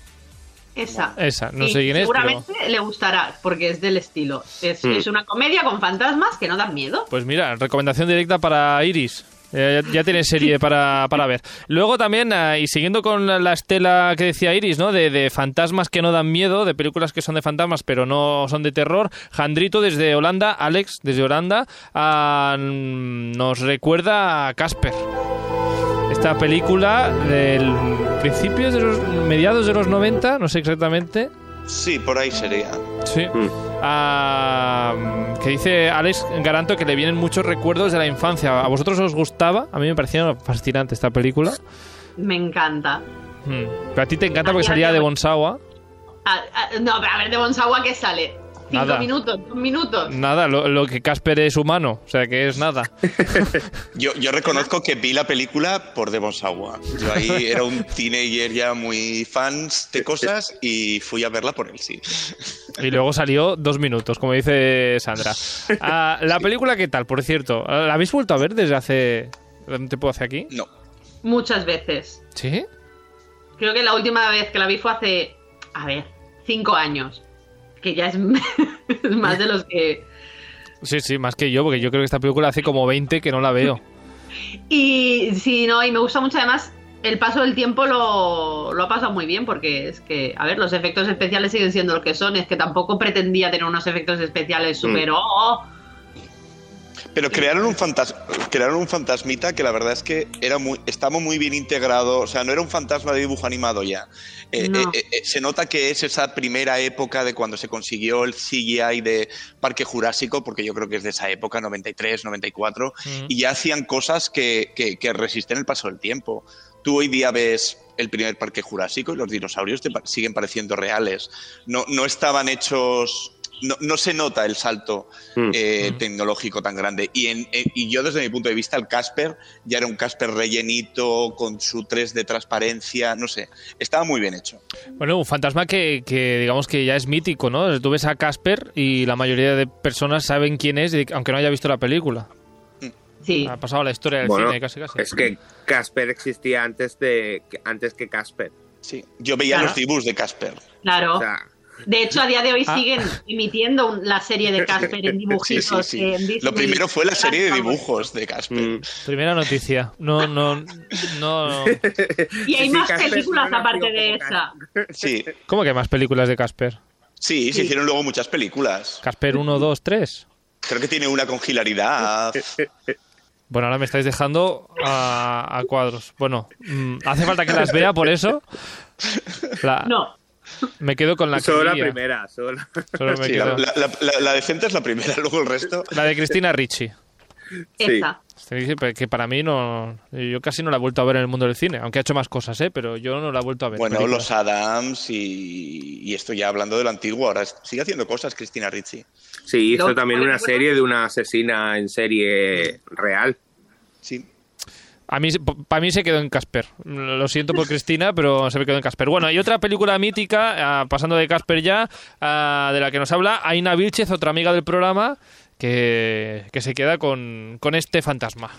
Esa. Esa, no sé quién es, pero- Seguramente le gustará, porque es del estilo. Es, Hmm. es una comedia con fantasmas que no dan miedo. Pues mira, recomendación directa para Iris. Eh, ya, ya serie para, para ver. Luego también, ah, y siguiendo con la, la estela que decía Iris, ¿no? De, de fantasmas que no dan miedo, de películas que son de fantasmas pero no son de terror. Jandrito desde Holanda, Alex desde Holanda, nos recuerda a Casper. Esta película del principios de los mediados de los 90, no sé exactamente. Sí, por ahí sería. Sí. Ah, que dice Alex Garanto que le vienen muchos recuerdos de la infancia. ¿A vosotros os gustaba? A mí me parecía fascinante esta película. Me encanta. Hmm. Pero a ti te encanta porque A salía de. Bonsawa. Ah, ah, no, pero a ver, de Bonsawa, ¿qué sale? Cinco Nada. minutos, dos minutos. Nada, lo, lo que Casper es humano. O sea, que es nada. Yo, yo reconozco que vi la película por Devon Sawa. Yo ahí era un teenager ya muy fans de cosas y fui a verla por él, sí. Y luego salió dos minutos, como dice Sandra. Ah, la película, ¿qué tal? Por cierto, ¿la habéis vuelto a ver desde hace... ¿Cuánto tiempo hace aquí? No. Muchas veces. ¿Sí? Creo que la última vez que la vi fue hace, a ver, cinco años. Que ya es más de los que... Sí, sí, más que yo, porque yo creo que esta película hace como 20 que no la veo. Y sí, no, y me gusta mucho además el paso del tiempo lo, lo ha pasado muy bien porque es que, a ver, los efectos especiales siguen siendo lo que son, es que tampoco pretendía tener unos efectos especiales súper... Mm. oh, oh. Pero crearon un, crearon un fantasmita que la verdad es que era muy, estaba muy bien integrado. O sea, no era un fantasma de dibujo animado ya. Eh, No. eh, eh, se nota que es esa primera época de cuando se consiguió el CGI de Parque Jurásico, porque yo creo que es de esa época, 93, 94, y ya hacían cosas que, que- que resisten el paso del tiempo. Tú hoy día ves el primer Parque Jurásico y los dinosaurios te pa- siguen pareciendo reales. No, no estaban hechos... No, no se nota el salto eh, tecnológico tan grande. Y, en- en- y yo, desde mi punto de vista, el Casper ya era un Casper rellenito, con su 3 de transparencia, no sé. Estaba muy bien hecho. Bueno, un fantasma que, que digamos que ya es mítico, ¿no? Tú ves a Casper y la mayoría de personas saben quién es, aunque no haya visto la película. Sí. Ha pasado la historia del Bueno, cine, casi casi. es que Casper existía antes de que- antes que Casper. Sí. Yo veía Claro. los dibujos de Casper. Claro. De hecho, a día de hoy Ah. siguen emitiendo la serie de Casper en dibujitos. Sí, sí, sí. en Disney. Lo primero fue la serie de dibujos de Casper. Primera noticia. No, no, no. Y hay más Casper películas no aparte de esa. Sí. ¿Cómo que más películas de Casper? Sí, se hicieron luego muchas películas. Casper 1, 2, 3. Creo que tiene una con hilaridad. Bueno, ahora me estáis dejando a, a cuadros. Bueno, mm, hace falta que las vea por eso. La- No. Me quedo con la que Solo la diría. primera, solo. Solo me Sí, quedo- la, la- la- la decente es la primera, luego el resto. La de Cristina Ricci. Esa. Sí, que para mí no. Yo casi no la he vuelto a ver en el mundo del cine, aunque ha hecho más cosas, ¿eh? Pero yo no la he vuelto a ver. Bueno, películas. los Adams y, y esto ya hablando de lo antiguo, ahora sigue haciendo cosas Cristina Ricci. Sí, hizo también una serie de una asesina en serie real. Sí. A mí, para mí se quedó en Casper. Lo siento por Cristina, pero se me quedó en Casper. Bueno, y otra película mítica, ah, pasando de Casper ya, ah, de la que nos habla Aina Vilchez, otra amiga del programa, que, que se queda con, con este fantasma.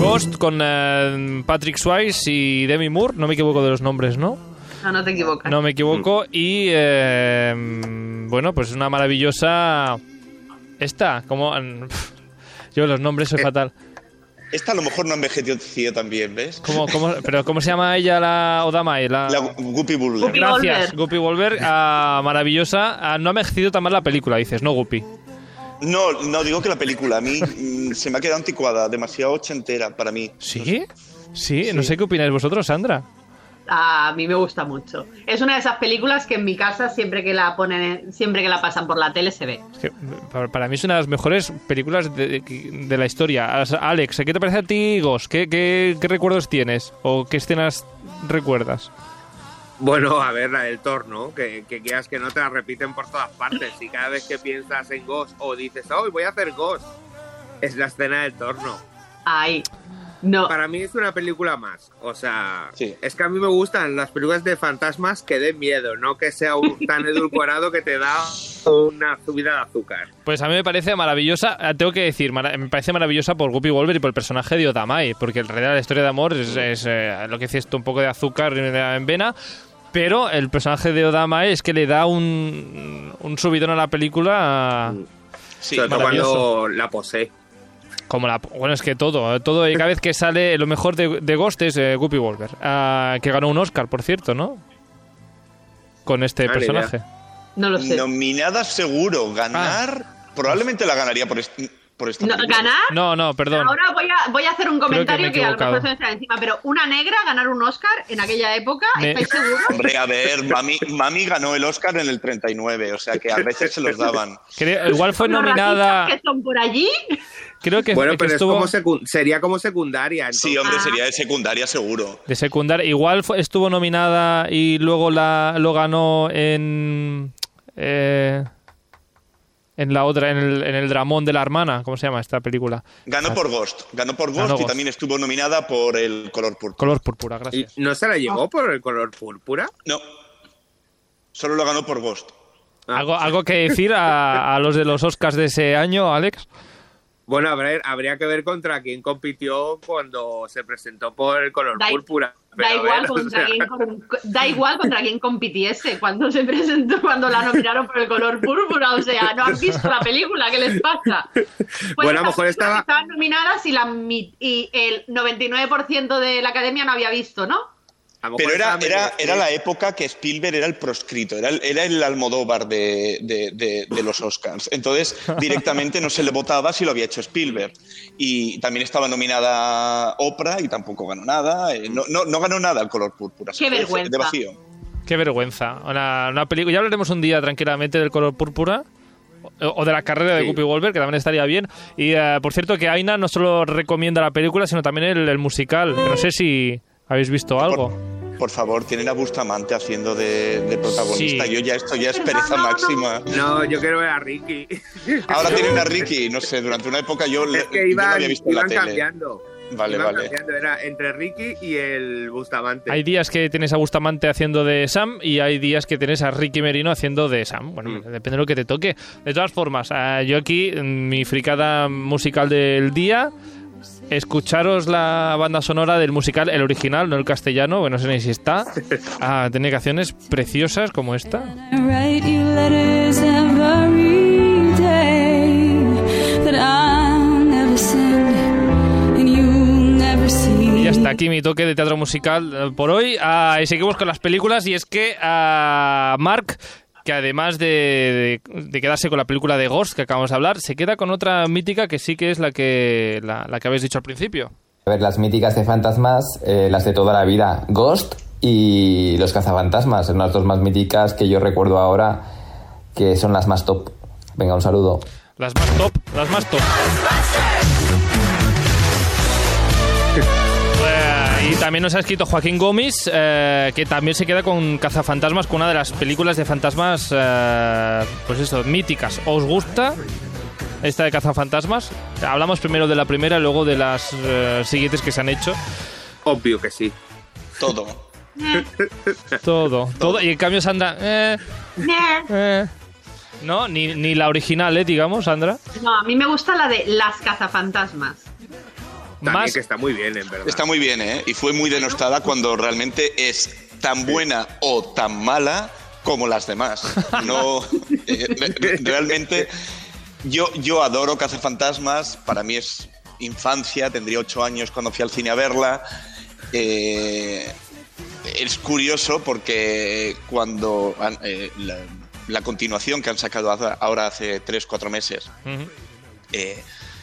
Ghost con eh, Patrick Swayze y Demi Moore, no me equivoco de los nombres, ¿no? No, no te equivocas. No me equivoco. Y eh, bueno, pues una maravillosa. Esta, como. Yo los nombres soy fatal. Esta a lo mejor no ha envejecido también, ¿ves? ¿Cómo, cómo, pero ¿cómo se llama ella la Odamae? La, La Guppy Buller. Guppy Gracias. Guppy Wolver, maravillosa. Ah, no ha envejecido tan mal la película, dices, ¿no, Guppy? No, no, digo que la película a mí mm, se me ha quedado anticuada, demasiado ochentera para mí. ¿Sí? Sí, no sé qué opináis vosotros, Sandra. A mí me gusta mucho. Es una de esas películas que en mi casa siempre que la ponen, siempre que la pasan por la tele se ve. Es que, para, mí es una de las mejores películas de, de la historia. Alex, ¿qué te parece a ti, Ghost? ¿Qué, qué, qué recuerdos tienes? ¿O qué escenas recuerdas? Bueno, a ver, la del Thor, ¿no? Que, que quieras que no te la repiten por todas partes. Y cada vez que piensas en Ghost o dices, hoy voy a hacer Ghost, es la escena del torno. Ay, no. Para mí es una película más. O sea, es que a mí me gustan las películas de fantasmas que den miedo, no que sea un, tan edulcorado que te da una subida de azúcar. Pues a mí me parece maravillosa, eh, tengo que decir, me parece maravillosa por Guppy Wolver y por el personaje de Odamai, porque en realidad la historia de amor es, es, eh, lo que dice esto, un poco de azúcar en en vena, pero el personaje de Odamai es que le da un, un subidón a la película Sí, Sobre todo maravilloso. cuando la posee. Como la, bueno, es que todo, todo, y cada vez que sale lo mejor de, de Ghost es eh, Guppy Wolver, ah, que ganó un Oscar, por cierto, ¿no? Con este Ah, personaje. No lo sé. Nominada seguro, ganar, probablemente la ganaría por, est- por esta No. ¿Ganar? No, no, perdón. Ahora voy a, voy a hacer un que comentario he que, a lo mejor se me encima, pero una negra ganar un Oscar en aquella época, Me- ¿estáis seguros? Hombre, a ver, Mami, Mami ganó el Oscar en el 39, o sea que a veces se los daban. Creo- igual fue nominada... que son por allí. Creo que, bueno, pero estuvo... es como secu- sería como secundaria. Sí, hombre, sería de secundaria seguro. De secundaria. Igual fue- estuvo nominada y luego la, lo ganó en. eh, en la otra, en el, en el dramón de la hermana. ¿Cómo se llama esta película? Ganó por Ghost, ganó por Ganó Ghost y Ghost. también estuvo nominada por el color púrpura. Color púrpura, gracias. ¿No se la llevó por el color púrpura? No, solo lo ganó por Ghost. ¿Algo, ¿Algo que decir a, a los de los Oscars de ese año, Alex? Bueno, a ver, habría que ver contra quién compitió cuando se presentó por el color Da- púrpura. Da igual, ver, o contra sea, quién, con- da igual contra quién compitiese cuando se presentó, cuando la nominaron por el color púrpura. O sea, no han visto la película, ¿qué les pasa? Pues Bueno, a lo mejor estaba- Estaban nominadas y, la, y el 99% de la academia no había visto, ¿no? Pero era, era, era la época que Spielberg era el proscrito, era el, era el Almodóvar de, de- de- de los Oscars. Entonces, directamente no se le votaba si lo había hecho Spielberg. Y también estaba nominada Oprah y tampoco ganó nada. eh, No, no, no ganó nada el color púrpura. Qué vergüenza. De vacío. Qué vergüenza. Una, una película. Ya hablaremos un día tranquilamente del color púrpura. O de la carrera de Sí. Guppy Wolver, que también estaría bien. Y eh, por cierto, que Aina no solo recomienda la película, sino también el, el musical. Que No sé si habéis visto algo. Por favor, tienen a Bustamante haciendo de, de protagonista. Sí. Yo ya esto ya es pereza máxima. No, yo quiero ver a Ricky. Ahora tienen a Ricky, no sé, durante una época yo, le- Es que yo no iban, había visto en la iban tele. cambiando. Vale, Iban vale. cambiando, Era entre Ricky y el Bustamante. Hay días que tienes a Bustamante haciendo de Sam y hay días que tienes a Ricky Merino haciendo de Sam. Bueno, Mm. depende de lo que te toque. De todas formas, eh, yo aquí, en mi fricada musical del día, escucharos la banda sonora del musical, el original, no el castellano, bueno, no sé ni si está. Ah, tiene canciones preciosas como esta. Y hasta aquí mi toque de teatro musical eh, por hoy. Ah, y seguimos con las películas y es que a Mark, que además de, de- de quedarse con la película de Ghost que acabamos de hablar, se queda con otra mítica que sí que es la que, la, la que habéis dicho al principio. A ver, las míticas de fantasmas, eh, las de toda la vida, Ghost y los cazafantasmas, son las dos más míticas que yo recuerdo ahora, que son las más top. Venga, un saludo. Las más top, las más top. Y también nos ha escrito Joaquín Gómez, eh, que también se queda con Cazafantasmas, con una de las películas de fantasmas, eh, pues eso, míticas. ¿Os gusta esta de Cazafantasmas? Hablamos primero de la primera y luego de las eh, siguientes que se han hecho. Obvio que sí. Todo. Todo, todo. Y en cambio Sandra... eh, eh. No, ni, ni la original, ¿eh? Digamos, Sandra. No, a mí me gusta la de Las cazafantasmas. También que está muy bien, en verdad. Está muy bien, ¿eh? Y fue muy denostada cuando realmente es tan buena o tan mala como las demás. No, eh, re- realmente yo, yo adoro Cazafantasmas, para mí es infancia, tendría ocho años cuando fui al cine a verla. Eh, es curioso porque cuando eh, la, la continuación que han sacado ahora hace tres, cuatro meses, eh,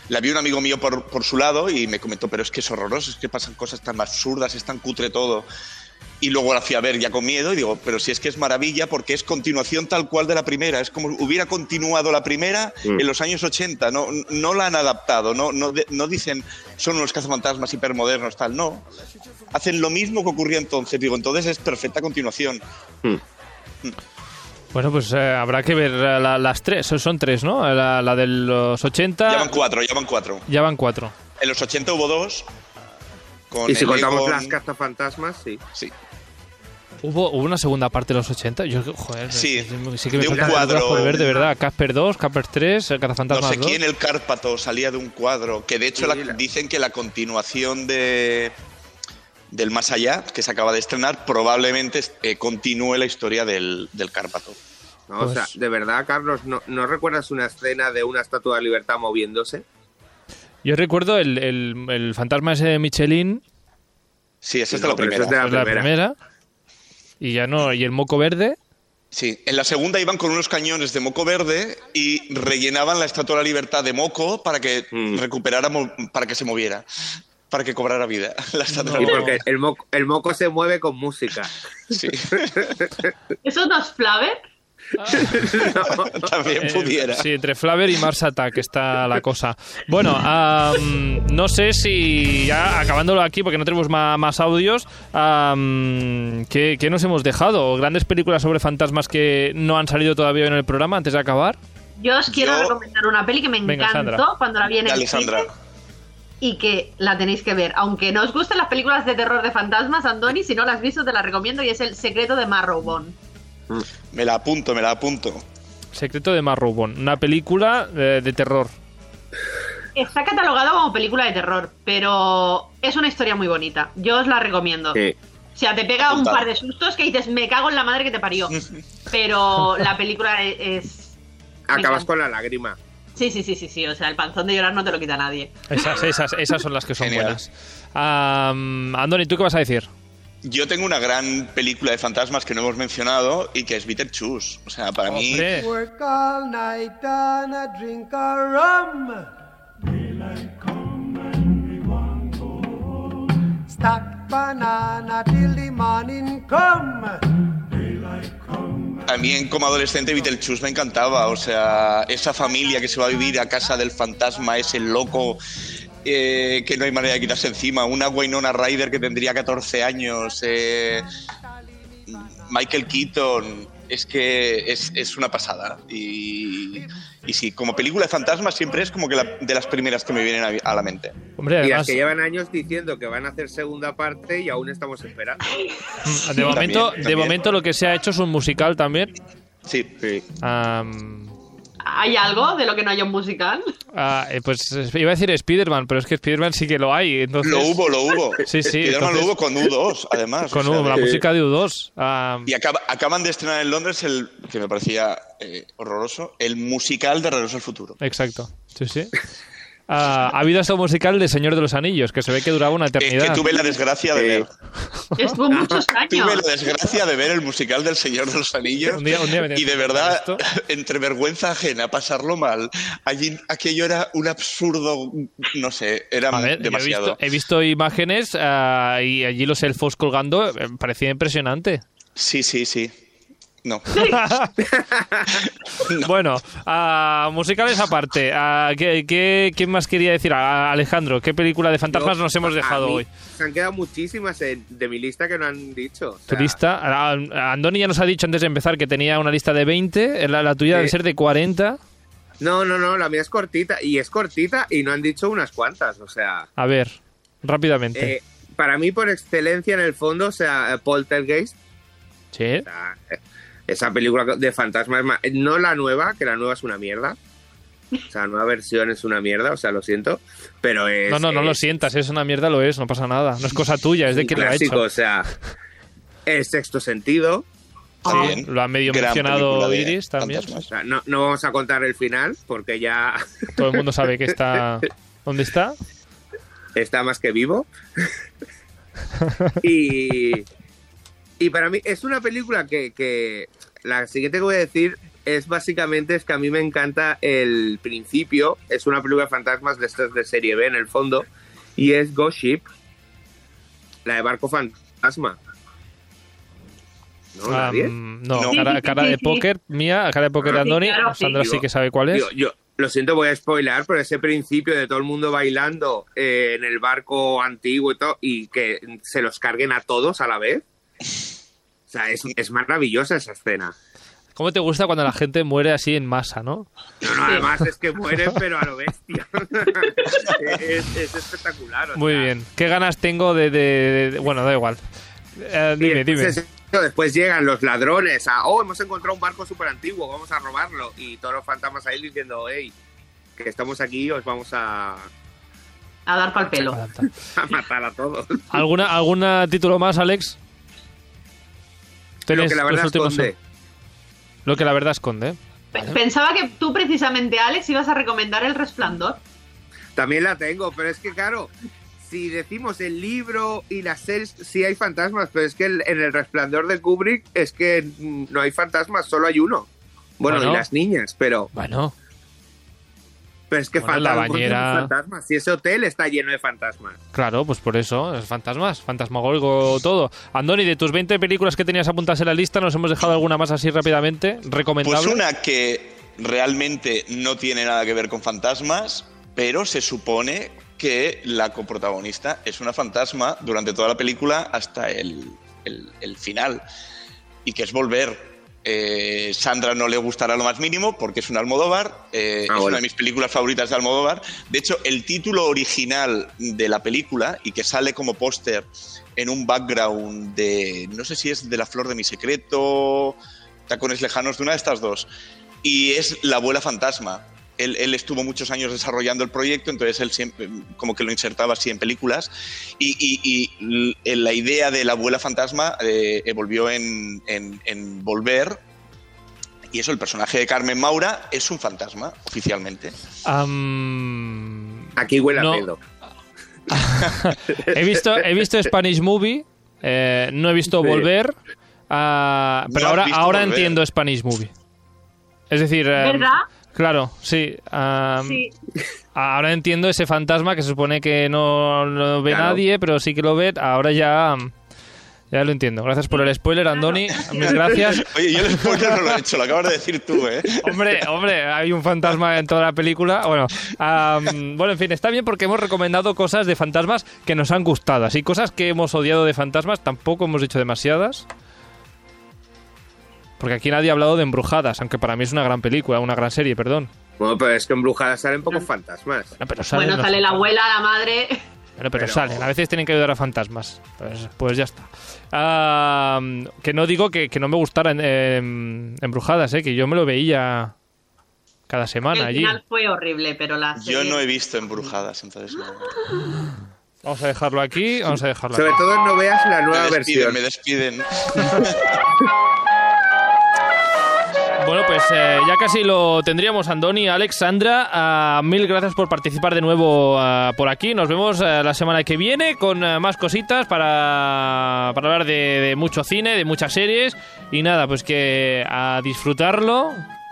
la vio un amigo mío por, por su lado y me comentó, pero es que es horroroso, es que pasan cosas tan absurdas, es tan cutre todo. Y luego la fui a ver ya con miedo y digo, pero si es que es maravilla porque es continuación tal cual de la primera, es como hubiera continuado la primera Mm. en los años 80, no, no la han adaptado, no, no, no dicen son unos cazafantasmas hipermodernos, tal, no. Hacen lo mismo que ocurría entonces, digo, entonces es perfecta continuación. Bueno, pues eh, habrá que ver eh, la- las tres, son- son tres, ¿no? La, la de los 80... Ya van cuatro, ya van cuatro. Ya van cuatro. En los 80 hubo dos. Con Y si contamos Egon- las cazafantasmas, sí. Sí. ¿Hubo, hubo una segunda parte de los 80? Yo, joder, Sí, sí que me de un cuadro. por ver, de verdad. Casper 2, Casper 3, No Cazafantasmas sé 2. quién, el Cárpato, salía de un cuadro. Que de hecho la- dicen que la continuación de del Más Allá, que se acaba de estrenar, probablemente eh, continúe la historia del, del Cárpato. No, O sea, Pues- de verdad, Carlos, ¿no, ¿no recuerdas una escena de una estatua de libertad moviéndose? Yo recuerdo el, el, el fantasma ese de Michelin. Sí, esa es No, de la primera. esa es de la primera. Y ya no, y el moco verde. Sí, en la segunda iban con unos cañones de moco verde y rellenaban la Estatua de la Libertad de moco para que Mm. recuperara, para que se moviera, para que cobrara vida. La Estatua de Y la porque el moco, el moco se mueve con música. Sí. ¿Eso no es Flaver? También Eh, pudiera. sí, entre Flaver y Mars Attack está la cosa. Bueno, am, no sé si ya acabándolo aquí, porque no tenemos más, audios, am, ¿qué, qué nos hemos dejado? ¿Grandes películas sobre fantasmas que no han salido todavía en el programa antes de acabar? Yo os quiero Yo- recomendar una peli que me Venga, encantó Sandra. cuando la vi en el Dale. Y que la tenéis que ver. Aunque no os gusten las películas de terror de fantasmas, Andoni, si no las has visto te la recomiendo y es El secreto de Marrowbone. Me la apunto, me la apunto. Secreto de Marrowbone, una película eh, de terror. Está catalogado como película de terror, pero es una historia muy bonita. Yo os la recomiendo. Sí. O sea, te pega un par de sustos que dices, me cago en la madre que te parió. Pero la película e- es... Acabas con la lágrima. Sí, sí, sí, sí, sí. O sea, el panzón de llorar no te lo quita nadie. Esas, esas, esas son las que son Genial. buenas. Am, Andoni, ¿tú qué vas a decir? Yo tengo una gran película de fantasmas que no hemos mencionado y que es Beetlejuice. O sea, para mí Hombre. Work all night and a drink a rum. Stack banana till the morning come. También como adolescente Beetlejuice me encantaba. O sea, esa familia que se va a vivir a casa del fantasma, ese loco eh, que no hay manera de quitarse encima. Una Winona Ryder que tendría 14 años. eh, Michael Keaton. Es que es, es una pasada. Y, y sí, como película de fantasmas siempre es como que la- de las primeras que me vienen a, a la mente. Hombre, Y las que llevan años diciendo que van a hacer segunda parte y aún estamos esperando. de, momento, También, de momento lo que se ha hecho es un musical también. Sí. Am, ¿Hay algo de lo que no haya un musical? ah, eh, pues eh, iba a decir Spider-Man, pero es que Spider-Man sí que lo hay. Entonces, Lo hubo, lo hubo. Sí, sí, Spiderman entonces- lo hubo con U2, además. Con o sea, U, la música de U2. Am, Y acaba- acaban de estrenar en Londres el que me parecía eh, horroroso, el musical de Regreso al Futuro. exacto. Sí, sí. Ah, ha habido hasta un musical de Señor de los Anillos, que se ve que duraba una Es eternidad. que tuve la desgracia de ver. Estuvo muchos Tuve años. la desgracia de ver el musical del Señor de los Anillos Un día- un día y de verdad, entre vergüenza ajena, pasarlo mal, allí aquello era un absurdo, no sé, era A ver, yo he demasiado. visto, he visto imágenes ah, y allí los elfos colgando, eh, parecía impresionante. Sí, sí, sí. No. Bueno, ah, musicales aparte, ah, ¿qué, qué, quién más quería decir? Alejandro, ¿qué película de fantasmas Yo- nos hemos dejado mí hoy? Se han quedado muchísimas en- de mi lista que no han dicho. o ¿Tu lista? Andoni ya nos ha dicho antes de empezar que tenía una lista de 20, la, la tuya debe ser de 40. No, no, no, la mía es cortita. Y es cortita y no han dicho unas cuantas. O sea, A ver, rápidamente. eh, para mí, por excelencia, en el fondo, o sea, Poltergeist, sí. o sea, eh, esa película de fantasmas, ma- no la nueva, que la nueva es una mierda. O sea, la nueva versión es una mierda, o sea, lo siento. Pero es. No, no, no lo sientas, es una mierda, lo es, no pasa nada. No es cosa tuya, es de quien lo ha hecho. o sea, el sexto sentido. Sí, lo ha medio Gran mencionado Iris también. O sea, no, no vamos a contar el final porque ya Todo el mundo sabe que está. ¿Dónde está? está más que vivo. y, y para mí es una película que, que la siguiente que voy a decir es básicamente es que a mí me encanta el principio. Es una película de fantasmas de estas de serie B en el fondo. Y es Ghost Ship, la de barco fantasma. ¿No? Ah, ¿Nadie? mm, no, cara, cara de póker mía, cara de póker de Andoni. claro, sí. Sandra sí que sabe cuál es. Digo, yo lo siento, voy a spoiler, pero ese principio de todo el mundo bailando eh, en el barco antiguo y todo, y que se los carguen a todos a la vez. O sea, es, es maravillosa esa escena. ¿Cómo te gusta cuando la gente muere así en masa, no? No, no, además es que mueren, pero a lo bestia. es, es espectacular. o Muy sea. bien. ¿Qué ganas tengo de. de- de- Bueno, da igual. Eh, dime, dime. después es- Después llegan los ladrones a, oh, hemos encontrado un barco súper antiguo, vamos a robarlo. Y todos los fantasmas ahí diciendo, hey, que estamos aquí, os vamos a, A dar pal pelo. a matar a todos. ¿Alguna, ¿Algún título más, Alex? Lo que la los verdad últimos- esconde. Lo que la verdad esconde. Pe- Pensaba que tú precisamente, Alex, ibas a recomendar El Resplandor. También la tengo, pero es que claro, si decimos el libro y las series, sí hay fantasmas, pero es que el- en el resplandor de Kubrick es que mm, no hay fantasmas, solo hay uno. Bueno, Bueno. y las niñas, pero, Bueno, pero es que Bueno, la fantasmas, bañera- fantasmas. Si ese hotel está lleno de fantasmas. claro, pues por eso. Es fantasmas, fantasmagórico todo. Andoni, de tus 20 películas que tenías apuntadas en la lista, nos hemos dejado alguna más así rápidamente. ¿Recomendable? Pues una que realmente no tiene nada que ver con fantasmas, pero se supone que la coprotagonista es una fantasma durante toda la película hasta el, el- el final. Y que es volver. Eh, Sandra no le gustará lo más mínimo porque es un Almodóvar. eh, Ah, es bueno. una de mis películas favoritas de Almodóvar. De hecho, el título original de la película y que sale como póster en un background de, no sé si es de La Flor de mi Secreto, Tacones Lejanos, de una de estas dos. Y es La Abuela Fantasma. Él, él estuvo muchos años desarrollando el proyecto, entonces él siempre como que lo insertaba así en películas. Y, y- y la idea de la abuela fantasma eh, evolvió en, en- en Volver. Y eso, el personaje de Carmen Maura es un fantasma, oficialmente. Aquí huele No. a pedo. he visto he visto Spanish Movie, eh, no he visto Sí. Volver, ah, pero ahora, ahora Volver. entiendo Spanish Movie. Es decir, eh, ¿Verdad? Claro, sí. Sí. Ahora entiendo ese fantasma que se supone que no lo ve Claro. nadie, pero sí que lo ve. Ahora ya, ya lo entiendo. Gracias por el spoiler, Andoni. Mis gracias. Oye, yo el spoiler no lo he hecho, lo acabas de decir tú, ¿eh? Hombre, hombre, hay un fantasma en toda la película. Bueno, am, bueno, en fin, está bien porque hemos recomendado cosas de fantasmas que nos han gustado. Así cosas que hemos odiado de fantasmas, tampoco hemos dicho demasiadas. Porque aquí nadie ha hablado de Embrujadas, aunque para mí es una gran película, una gran serie, perdón. Bueno, pero es que en Brujadas salen pocos fantasmas. No, pero salen Bueno, sale la abuela, la madre. Bueno, pero, Pero- salen, a veces tienen que ayudar a fantasmas. Pues, pues ya está. Ah, que no digo que, que no me gustara en- Embrujadas, ¿eh? que yo me lo veía cada semana El allí. final fue horrible, pero la Yo serie- no he visto embrujadas, entonces no. Vamos a dejarlo aquí, vamos a dejarlo Sobre aquí. todo no veas la Me nueva despiden, versión. me despiden. Bueno, pues eh, ya casi lo tendríamos, Andoni, Alexandra. mil gracias por participar de nuevo ah, por aquí. Nos vemos eh, la semana que viene con eh, más cositas para, hablar de, mucho cine, de muchas series. Y nada, pues que a disfrutarlo.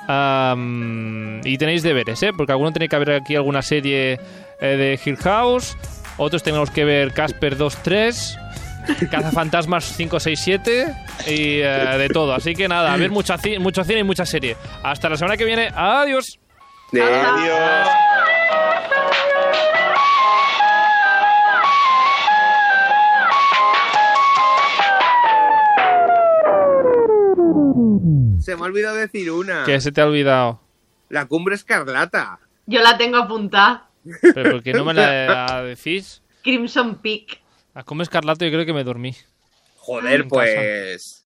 Y tenéis deberes, ¿eh? Porque alguno tiene que ver aquí alguna serie eh, de Hill House. Otros tenemos que ver Casper 2-3. Cazafantasmas 567 y eh, de todo. Así que nada, a ver mucha ci- mucho cine y mucha serie. Hasta la semana que viene. Adiós. Adiós. Se me ha olvidado decir una. Que se te ha olvidado. La cumbre escarlata. Yo la tengo apuntada. Pero ¿por qué no me la decís? Crimson Peak. A como escarlato yo creo que me dormí. Joder, casa. pues.